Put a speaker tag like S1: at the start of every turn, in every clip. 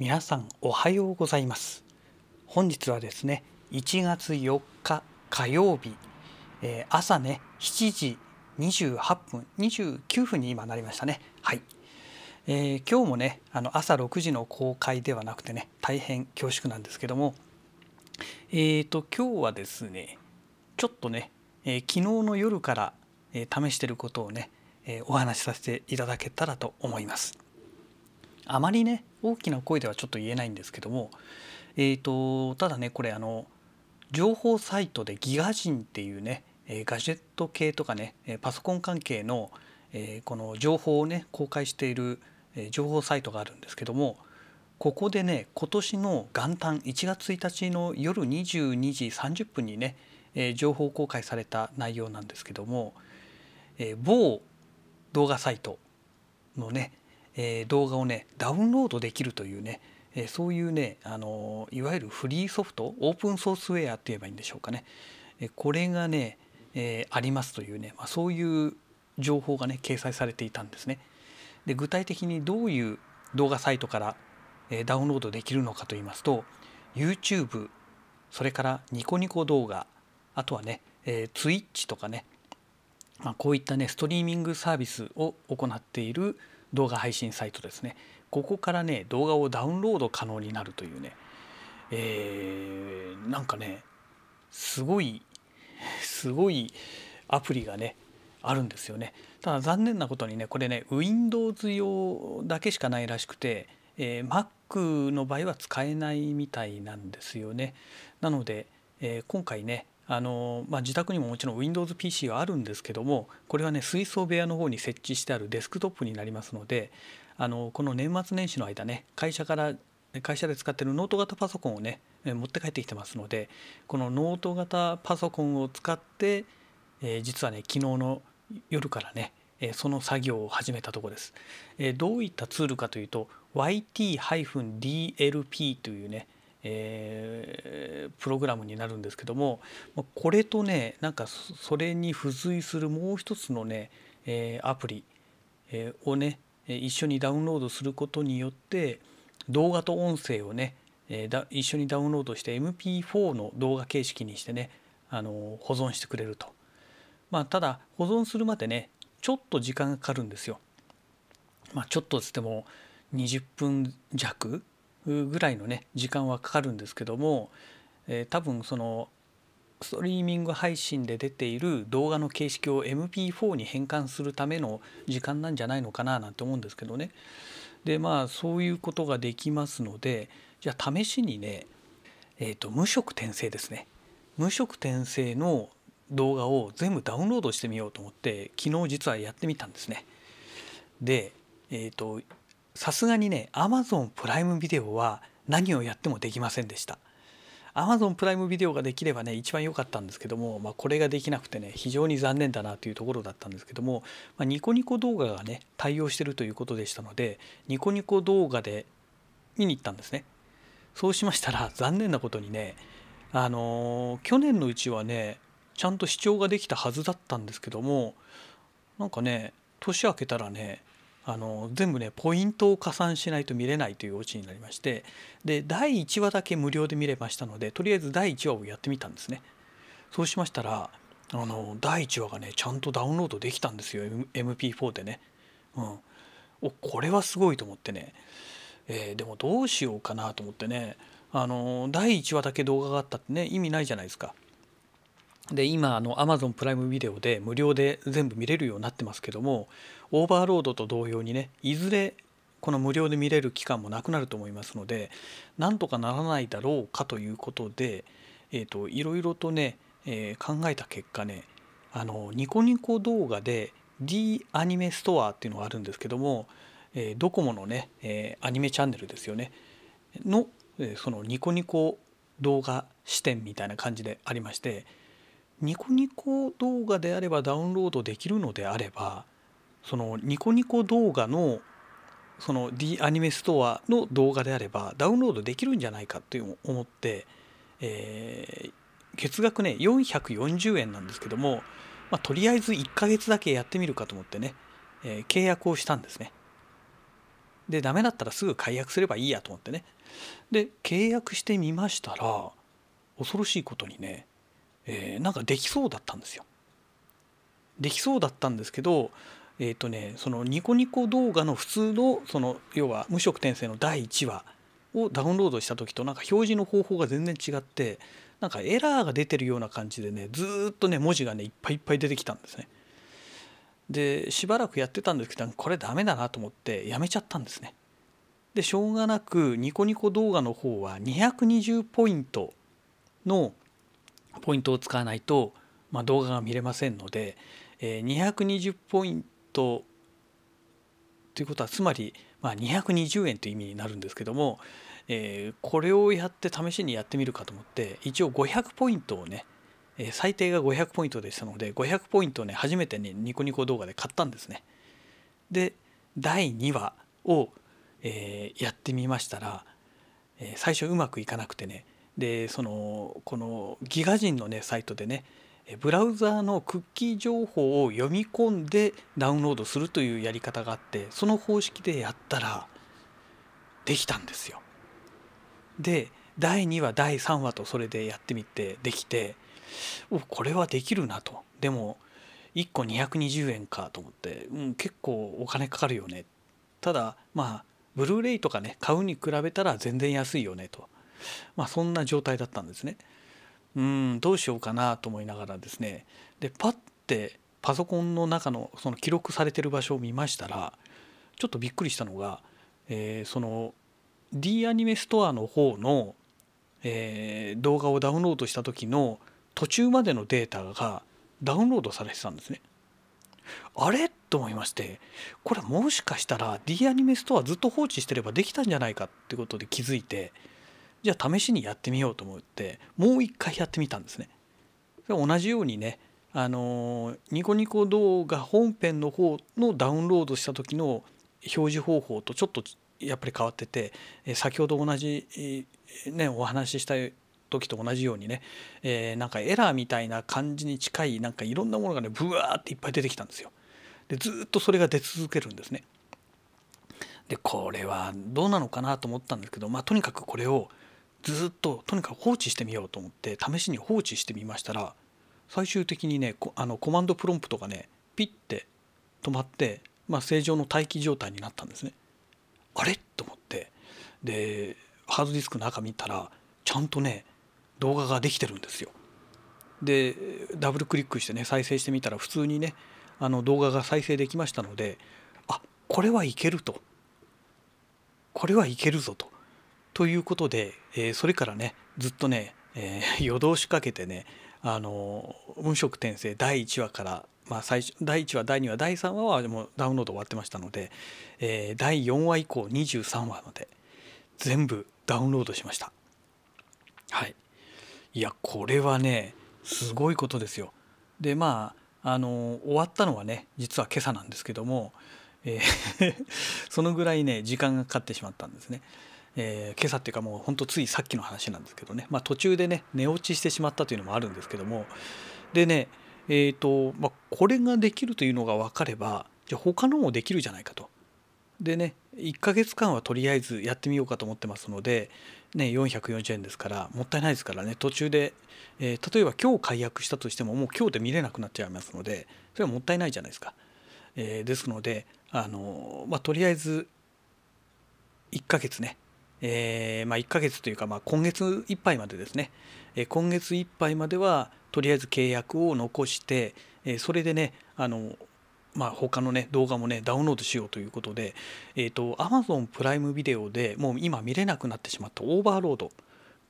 S1: 皆さんおはようございます。本日はですね1月4日火曜日、えー、朝ね7時28分29分に今なりましたね。はい、えー、今日もねあの朝6時の公開ではなくてね大変恐縮なんですけどもえーと今日はですねちょっとね、えー、昨日の夜から、え試してることをね、えお話しさせていただけたらと思います。あまりね大きな声ではちょっと言えないんですけども、えーと、ただねこれあの情報サイトでギガ人っていうねガジェット系とかねパソコン関係のこの情報をね公開している情報サイトがあるんですけどもここでね今年の元旦1月1日の夜22時30分にね情報公開された内容なんですけども某動画サイトのねえー、動画をねダウンロードできるというね、えー、そういうねあのいわゆるフリーソフトオープンソースウェアって言えばいいんでしょうかね、えー、これがね、えありますというね、まあ、そういう情報がね掲載されていたんですね。で具体的にどういう動画サイトから、えダウンロードできるのかと言いますと YouTube それからニコニコ動画あとはね、えー、Twitch とかね、まあ、こういったねストリーミングサービスを行っている動画配信サイトですね。ここからね動画をダウンロード可能になるというね、えー、なんかねすごいすごいアプリがねあるんですよね。ただ残念なことにねこれね Windows 用だけしかないらしくて、えー、Mac の場合は使えないみたいなんですよね。なので、えー、今回ねあのまあ、自宅にももちろん WindowsPC はあるんですけどもこれはね水槽部屋の方に設置してあるデスクトップになりますのであのこの年末年始の間ね会社から会社で使ってるノート型パソコンをね持って帰ってきてますのでこのノート型パソコンを使って、えー、実はね昨日の夜からねその作業を始めたところです。どういったツールかというと YT-DLP というねえー、プログラムになるんですけどもこれとねなんかそれに付随するもう一つのね、えー、アプリ、えー、をね一緒にダウンロードすることによって動画と音声をね、えー、一緒にダウンロードして MP4 の動画形式にしてねあの保存してくれると。まあ、ただ保存するまでねちょっと時間がかかるんですよ。まあ、ちょっとつっても20分弱ぐらいのね時間はかかるんですけども、えー、多分そのストリーミング配信で出ている動画の形式を MP4 に変換するための時間なんじゃないのかななんて思うんですけどね。でまあそういうことができますのでじゃあ試しにね、えーと、無色転生ですね無色転生の動画を全部ダウンロードしてみようと思って昨日実はやってみたんですね。で、えーとさすがにね Amazon プライムビデオは何をやってもできませんでした。Amazon プライムビデオができればね一番良かったんですけども、まあ、これができなくてね非常に残念だなというところだったんですけども、まあ、ニコニコ動画がね対応してるということでしたのでニコニコ動画で見に行ったんですね。そうしましたら残念なことにねあのー、去年のうちはねちゃんと視聴ができたはずだったんですけどもなんかね年明けたらねあの全部ねポイントを加算しないと見れないというオチになりましてで第1話だけ無料で見れましたのでとりあえず第1話をやってみたんですね。そうしましたらあの第1話がねちゃんとダウンロードできたんですよ MP4 でね。うん。おこれはすごいと思ってね、えー、でもどうしようかなと思ってね。あの第1話だけ動画があったってね意味ないじゃないですか。で今あの Amazon プライムビデオで無料で全部見れるようになってますけどもオーバーロードと同様にねいずれこの無料で見れる期間もなくなると思いますのでなんとかならないだろうかということで、えーと、いろいろとね、え、考えた結果ねあのニコニコ動画で D アニメストアっていうのがあるんですけども、え、ドコモのね、え、アニメチャンネルですよね。の、え、そのニコニコ動画視点みたいな感じでありましてニコニコ動画であればダウンロードできるのであればそのニコニコ動画のその D アニメストアの動画であればダウンロードできるんじゃないかって思って、えー、月額ね440円なんですけども、まあ、とりあえず1ヶ月だけやってみるかと思ってね、えー、契約をしたんですね。でダメだったらすぐ解約すればいいやと思ってねで契約してみましたら恐ろしいことにね、えー、なんかできそうだったんですよ。できそうだったんですけどえっ、ー、とねそのニコニコ動画の普通のその要は無色転生の第1話をダウンロードした時となんか表示の方法が全然違ってなんかエラーが出てるような感じでねずっとね文字がねいっぱいいっぱい出てきたんですね。でしばらくやってたんですけどこれダメだなと思ってやめちゃったんですね。でしょうがなくニコニコ動画の方は220ポイントのポイントを使わないと、まあ、動画が見れませんので、えー、220ポイントということはつまり、まあ、220円という意味になるんですけども、えー、これをやって試しにやってみるかと思って一応500ポイントをね最低が500ポイントでしたので500ポイントね初めてねニコニコ動画で買ったんですね。で第2話を、えー、やってみましたら、えー、最初うまくいかなくてねでそのこのギガ人のねサイトでねブラウザーのクッキー情報を読み込んでダウンロードするというやり方があってその方式でやったらできたんですよ。で第2話第3話とそれでやってみてできておこれはできるなと。でも1個220円かと思って、うん、結構お金かかるよね。ただまあブルーレイとかね買うに比べたら全然安いよねと。まあそんな状態だったんですね。うんどうしようかなと思いながらですね。でパッてパソコンの中のその記録されてる場所を見ましたらちょっとびっくりしたのが、えー、その D アニメストアの方の、えー、動画をダウンロードした時の途中までのデータがダウンロードされてたんですね。あれ？と思いましてこれもしかしたら D アニメストアずっと放置してればできたんじゃないかってことで気づいてじゃあ試しにやってみようと思ってもう一回やってみたんですね。同じようにねあのニコニコ動画本編の方のダウンロードした時の表示方法とちょっとやっぱり変わってて先ほど同じねお話しした時と同じようにね、えー、なんかエラーみたいな感じに近いなんかいろんなものがねブワーっていっぱい出てきたんですよ。でずっとそれが出続けるんですね。でこれはどうなのかなと思ったんですけど、まあ、とにかくこれをずっととにかく放置してみようと思って試しに放置してみましたら最終的にねあのコマンドプロンプトがねピッて止まって、まあ、正常の待機状態になったんですね。あれ？と思ってでハードディスクの中見たらちゃんとね動画ができてるんですよ。でダブルクリックしてね再生してみたら普通にねあの動画が再生できましたのであこれはいけるとこれはいけるぞと。ということで、えー、それからねずっとね、えー、夜通しかけてねあの無色転生第1話から、まあ、最初第1話第2話第3話はもうダウンロード終わってましたので、えー、第4話以降23話まで全部ダウンロードしました。はいいやこれはねすごいことですよ。でまああの終わったのはね実は今朝なんですけども、えー そのぐらいね時間がかかってしまったんですね。えー、今朝っていうかもうほんとついさっきの話なんですけどね、まあ、途中でね寝落ちしてしまったというのもあるんですけどもでねえーとまあ、これができるというのが分かればじゃあ他のもできるじゃないかと。でね1ヶ月間はとりあえずやってみようかと思ってますので、ね、440円ですからもったいないですからね途中で、えー、例えば今日解約したとしてももう今日で見れなくなっちゃいますのでそれはもったいないじゃないですか。えー、ですのであの、まあ、とりあえず1ヶ月ね、えー、まあ、1ヶ月というか、まあ、今月いっぱいまでですね、え今月いっぱいまではとりあえず契約を残して、えそれでねあのまあ、他のね動画もねダウンロードしようということで、えーと、Amazon プライムビデオでもう今見れなくなってしまったオーバーロード。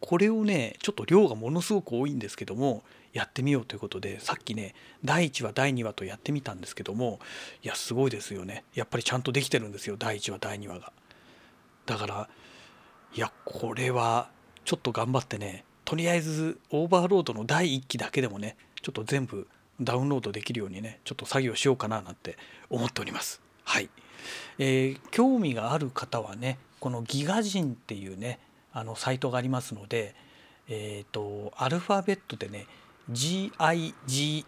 S1: これをねちょっと量がものすごく多いんですけどもやってみようということでさっきね第1話第2話とやってみたんですけどもいやすごいですよね。やっぱりちゃんとできてるんですよ第1話第2話が。だからいやこれはちょっと頑張ってねとりあえずオーバーロードの第1期だけでもねちょっと全部ダウンロードできるようにねちょっと作業しようかななんて思っております。はい、えー、興味がある方はねこのギガ人っていうねあのサイトがありますので、えーと、アルファベットでね GIGAZINE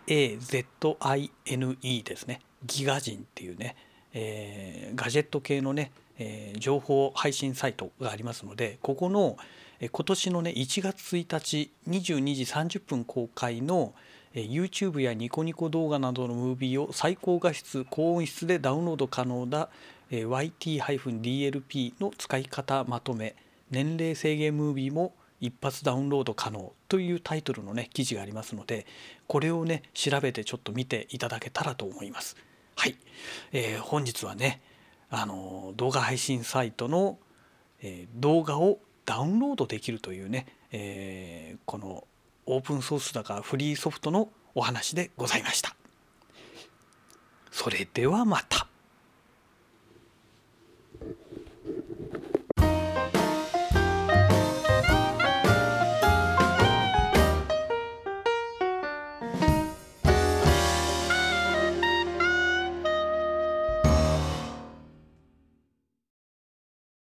S1: ですねギガ人っていうね、えー、ガジェット系のねえ、情報配信サイトがありますのでここの、え、今年のね1月1日22時30分公開の、え、YouTube やニコニコ動画などのムービーを最高画質高音質でダウンロード可能な、え、YT-DLP の使い方まとめ年齢制限ムービーも一発ダウンロード可能というタイトルのね記事がありますのでこれをね調べてちょっと見ていただけたらと思います。はい、えー、本日はねあの動画配信サイトの、え、動画をダウンロードできるというね、えー、このオープンソースだからフリーソフトのお話でございました。それではまた。